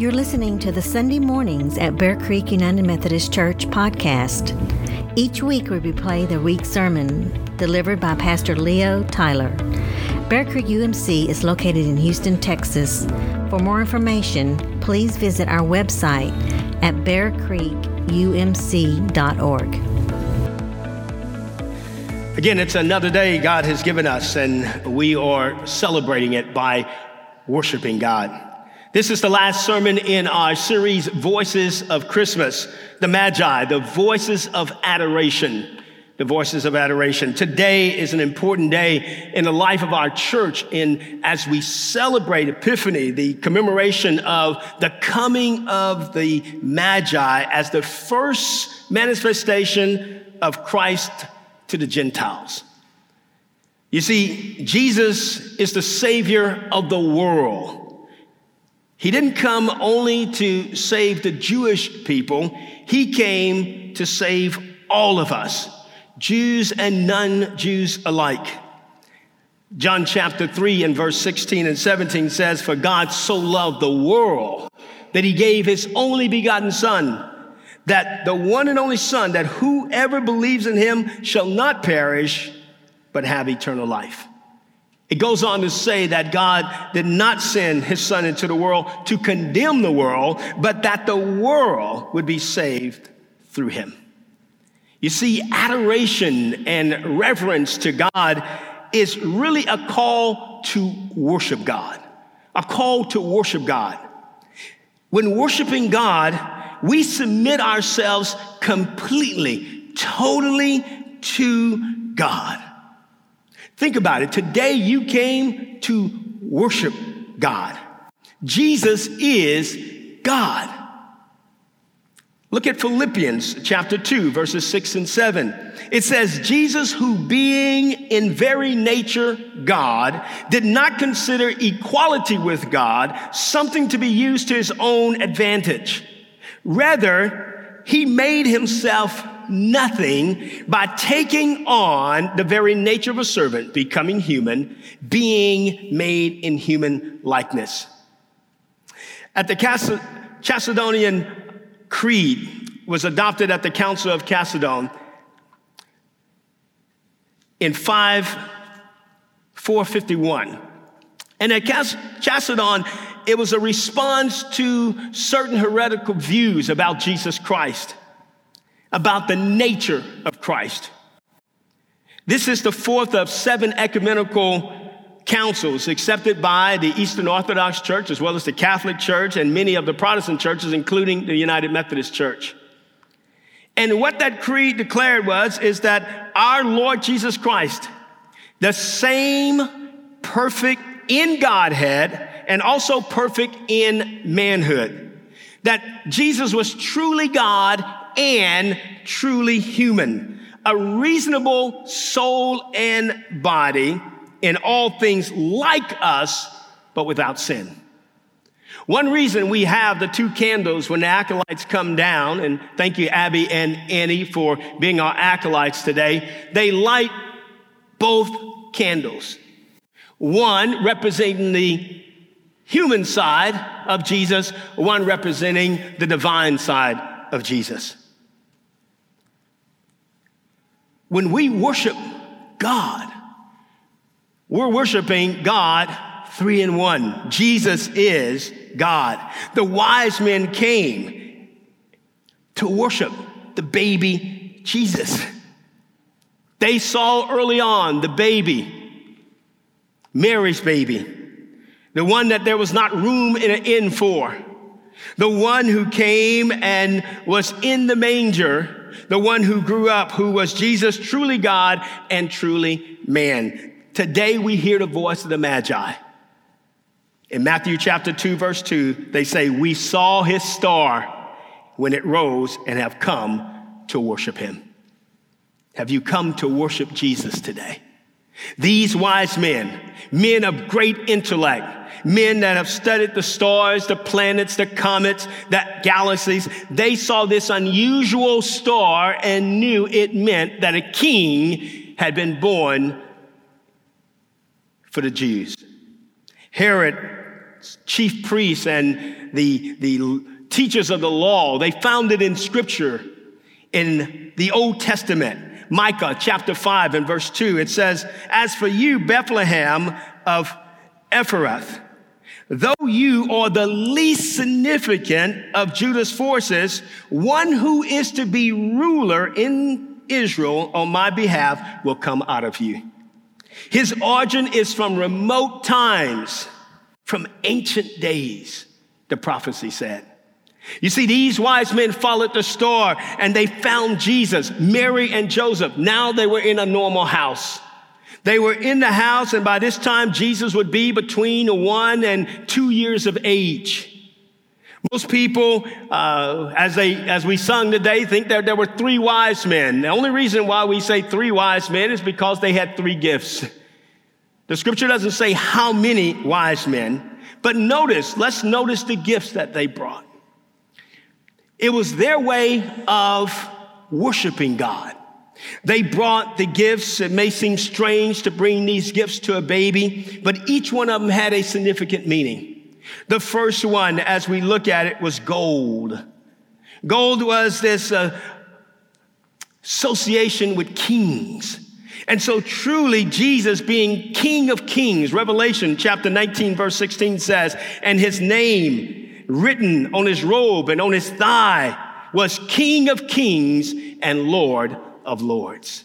You're listening to the Sunday Mornings at Bear Creek United Methodist Church podcast. Each week we replay the week's sermon delivered by Pastor Leo Tyler. Bear Creek UMC is located in Houston, Texas. For more information, please visit our website at bearcreekumc.org. Again, it's another day God has given us, and we are celebrating it by worshiping God. This is the last sermon in our series, Voices of Christmas, the Magi, the voices of adoration. The voices of adoration. Today is an important day in the life of our church in as we celebrate Epiphany, the commemoration of the coming of the Magi as the first manifestation of Christ to the Gentiles. You see, Jesus is the Savior of the world. He didn't come only to save the Jewish people, He came to save all of us, Jews and non Jews alike. John chapter 3 and verse 16 and 17 says, For God so loved the world that He gave His only begotten Son, that the one and only Son, that whoever believes in Him shall not perish, but have eternal life. It goes on to say that God did not send his son into the world to condemn the world, but that the world would be saved through him. You see, adoration and reverence to God is really a call to worship God, a call to worship God. When worshiping God, we submit ourselves completely, totally to God. Think about it. Today you came to worship God. Jesus is God. Look at Philippians chapter 2, verses 6 and 7. It says, Jesus, who being in very nature God, did not consider equality with God something to be used to his own advantage. Rather, he made himself nothing by taking on the very nature of a servant, becoming human, being made in human likeness. At the Chalcedonian Creed was adopted at the Council of Chalcedon in 5 451. And at Chalcedon, it was a response to certain heretical views about Jesus Christ about the nature of Christ. This is the fourth of seven ecumenical councils accepted by the Eastern Orthodox Church, as well as the Catholic Church and many of the Protestant churches, including the United Methodist Church. And what that creed declared was, is that our Lord Jesus Christ, the same perfect in Godhead and also perfect in manhood, that Jesus was truly God and truly human, a reasonable soul and body in all things like us, but without sin. One reason we have the two candles when the acolytes come down, and thank you, Abby and Annie, for being our acolytes today, they light both candles. One representing the human side of Jesus, one representing the divine side of Jesus. When we worship God, we're worshiping God three in one. Jesus is God. The wise men came to worship the baby Jesus. They saw early on the baby, Mary's baby, the one that there was not room in an inn for, the one who came and was in the manger the one who grew up, who was Jesus, truly God and truly man. Today we hear the voice of the Magi. In Matthew chapter 2, verse 2, they say, We saw his star when it rose and have come to worship him. Have you come to worship Jesus today? These wise men, men of great intellect, men that have studied the stars, the planets, the comets, the galaxies, they saw this unusual star and knew it meant that a king had been born for the Jews. Herod chief priests and the, the teachers of the law. They found it in scripture in the Old Testament. Micah chapter 5 and verse 2, it says, As for you, Bethlehem of Ephrath, though you are the least significant of Judah's forces, one who is to be ruler in Israel on my behalf will come out of you. His origin is from remote times, from ancient days, the prophecy said. You see, these wise men followed the star and they found Jesus, Mary and Joseph. Now they were in a normal house. They were in the house, and by this time, Jesus would be between one and two years of age. Most people, uh, as, they, as we sung today, think that there were three wise men. The only reason why we say three wise men is because they had three gifts. The scripture doesn't say how many wise men, but notice, let's notice the gifts that they brought. It was their way of worshiping God. They brought the gifts. It may seem strange to bring these gifts to a baby, but each one of them had a significant meaning. The first one, as we look at it, was gold. Gold was this uh, association with kings. And so, truly, Jesus being King of Kings, Revelation chapter 19, verse 16 says, and his name written on his robe and on his thigh was King of Kings and Lord of Lords.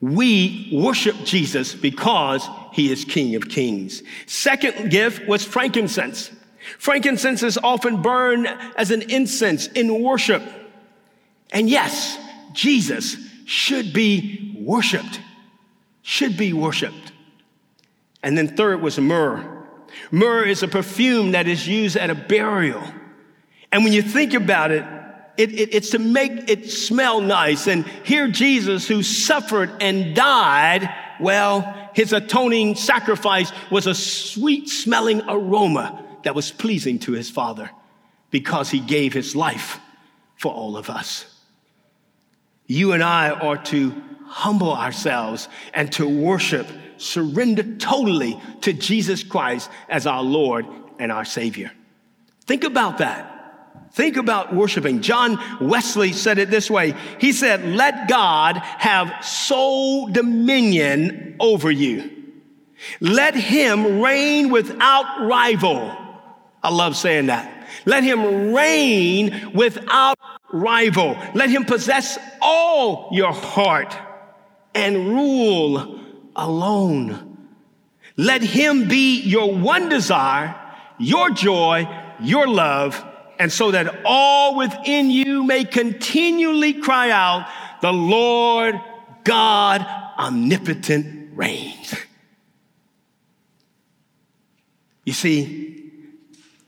We worship Jesus because he is King of Kings. Second gift was frankincense. Frankincense is often burned as an incense in worship. And yes, Jesus should be worshiped. Should be worshiped. And then third was myrrh. Myrrh is a perfume that is used at a burial. And when you think about it, it, it, it's to make it smell nice. And here Jesus, who suffered and died, well, his atoning sacrifice was a sweet smelling aroma that was pleasing to his Father because he gave his life for all of us. You and I are to humble ourselves and to worship, surrender totally to Jesus Christ as our Lord and our Savior. Think about that. Think about worshiping. John Wesley said it this way. He said, let God have sole dominion over you. Let him reign without rival. I love saying that. Let him reign without rival. Let him possess all your heart and rule alone. Let him be your one desire, your joy, your love, and so that all within you may continually cry out, the Lord God omnipotent reigns. You see,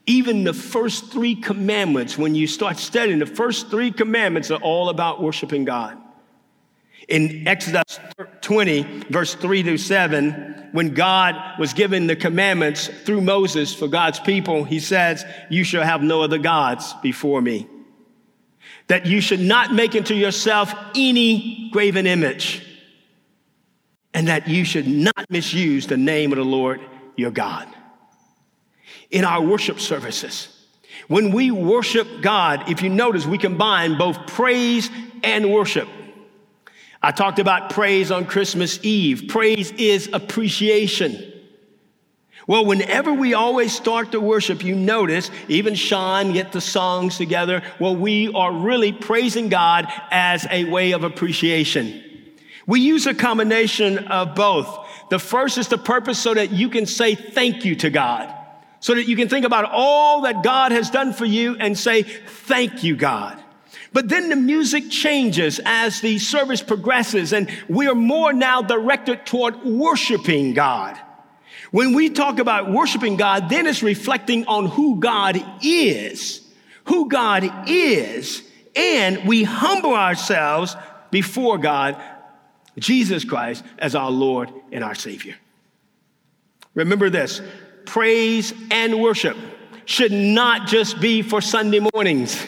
even the first three commandments, when you start studying, the first three commandments are all about worshiping God. In Exodus 20, verse 3 to 7, when God was given the commandments through Moses for God's people, he says, You shall have no other gods before me. That you should not make unto yourself any graven image, and that you should not misuse the name of the Lord your God. In our worship services, when we worship God, if you notice, we combine both praise and worship. I talked about praise on Christmas Eve. Praise is appreciation. Well, whenever we always start to worship, you notice, even Sean get the songs together. Well, we are really praising God as a way of appreciation. We use a combination of both. The first is the purpose so that you can say thank you to God, so that you can think about all that God has done for you and say, thank you, God. But then the music changes as the service progresses, and we are more now directed toward worshiping God. When we talk about worshiping God, then it's reflecting on who God is, who God is, and we humble ourselves before God, Jesus Christ, as our Lord and our Savior. Remember this praise and worship should not just be for Sunday mornings.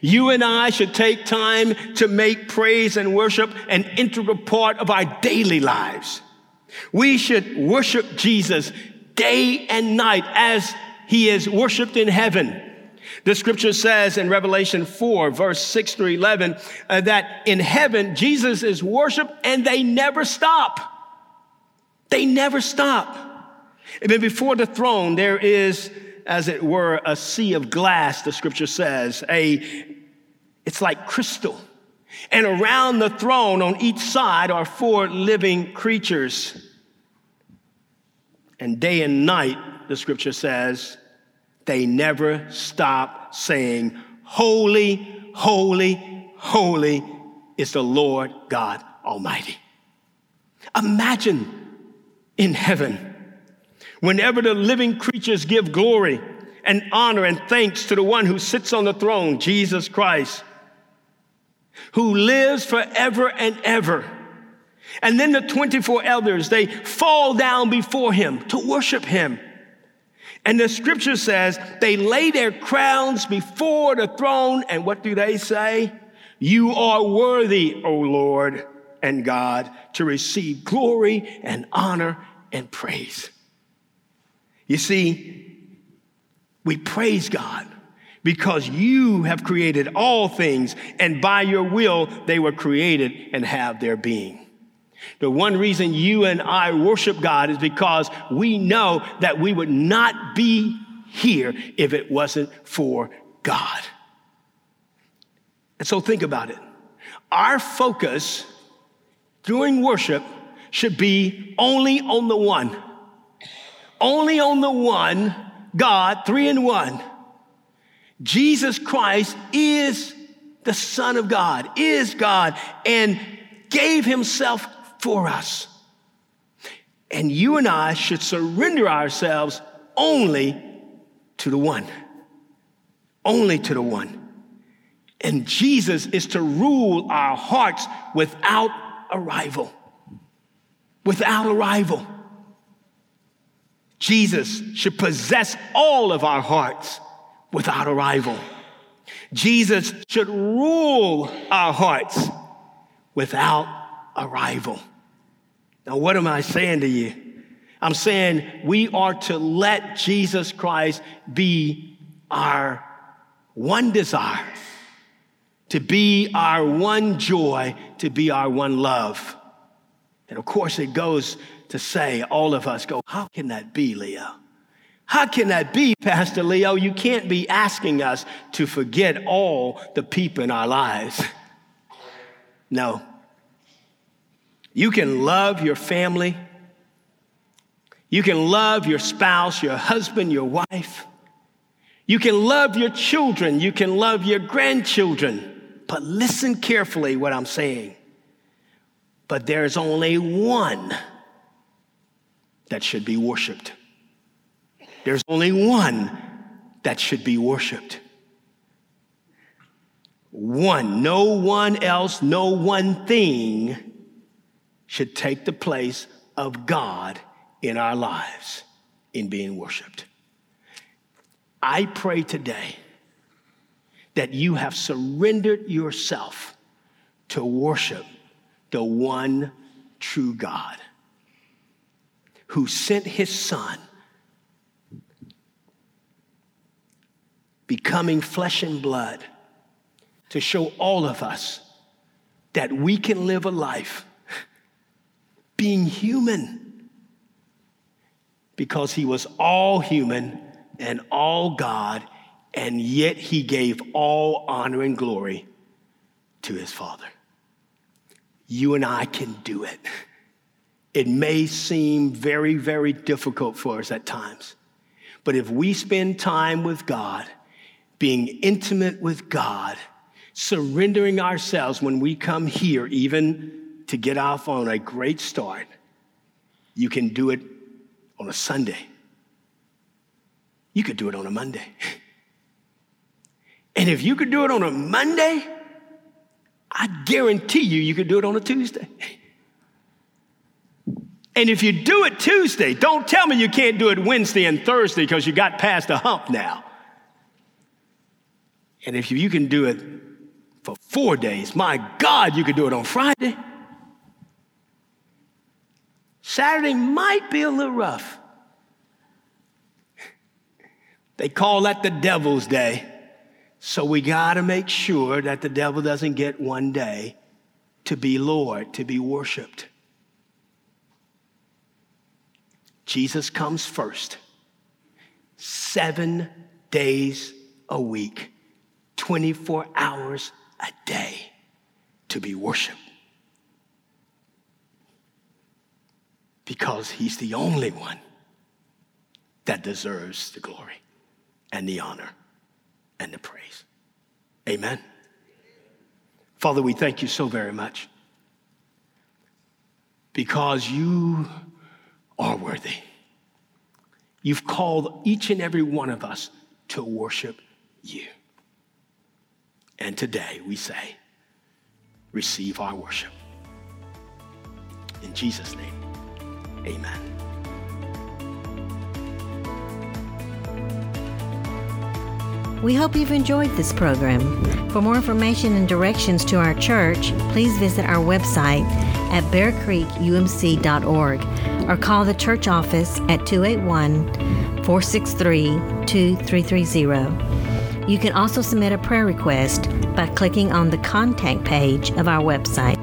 You and I should take time to make praise and worship an integral part of our daily lives. We should worship Jesus day and night as he is worshiped in heaven. The scripture says in Revelation 4, verse 6 through 11, uh, that in heaven, Jesus is worshiped and they never stop. They never stop. And then before the throne, there is, as it were, a sea of glass, the scripture says. A, it's like crystal. And around the throne on each side are four living creatures. And day and night, the scripture says, they never stop saying, Holy, holy, holy is the Lord God Almighty. Imagine in heaven whenever the living creatures give glory and honor and thanks to the one who sits on the throne, Jesus Christ, who lives forever and ever. And then the 24 elders, they fall down before him to worship him. And the scripture says they lay their crowns before the throne. And what do they say? You are worthy, O Lord and God, to receive glory and honor and praise. You see, we praise God because you have created all things, and by your will they were created and have their being. The one reason you and I worship God is because we know that we would not be here if it wasn't for God. And so think about it. Our focus during worship should be only on the one. Only on the one, God, three in one. Jesus Christ is the Son of God, is God, and gave himself for us. And you and I should surrender ourselves only to the one. Only to the one. And Jesus is to rule our hearts without a rival. Without a rival. Jesus should possess all of our hearts without a rival. Jesus should rule our hearts without a rival. Now, what am I saying to you? I'm saying we are to let Jesus Christ be our one desire, to be our one joy, to be our one love. And of course, it goes to say, all of us go, How can that be, Leo? How can that be, Pastor Leo? You can't be asking us to forget all the people in our lives. No. You can love your family. You can love your spouse, your husband, your wife. You can love your children. You can love your grandchildren. But listen carefully what I'm saying. But there's only one that should be worshiped. There's only one that should be worshiped. One, no one else, no one thing should take the place of God in our lives in being worshiped. I pray today that you have surrendered yourself to worship the one true God who sent his son, becoming flesh and blood, to show all of us that we can live a life being human because he was all human and all God, and yet he gave all honor and glory to his Father. You and I can do it. It may seem very, very difficult for us at times, but if we spend time with God, being intimate with God, surrendering ourselves when we come here, even to get off on a great start, you can do it on a Sunday. You could do it on a Monday. And if you could do it on a Monday, I guarantee you, you could do it on a Tuesday. And if you do it Tuesday, don't tell me you can't do it Wednesday and Thursday because you got past the hump now. And if you can do it for four days, my God, you could do it on Friday. Saturday might be a little rough. They call that the devil's day. So we got to make sure that the devil doesn't get one day to be Lord, to be worshiped. Jesus comes first, seven days a week, 24 hours a day to be worshiped. Because he's the only one that deserves the glory and the honor and the praise. Amen. Father, we thank you so very much because you are worthy. You've called each and every one of us to worship you. And today we say, receive our worship. In Jesus' name, amen. We hope you've enjoyed this program. For more information and directions to our church, please visit our website at bearcreekumc.org or call the church office at 281 463 2330. You can also submit a prayer request by clicking on the contact page of our website.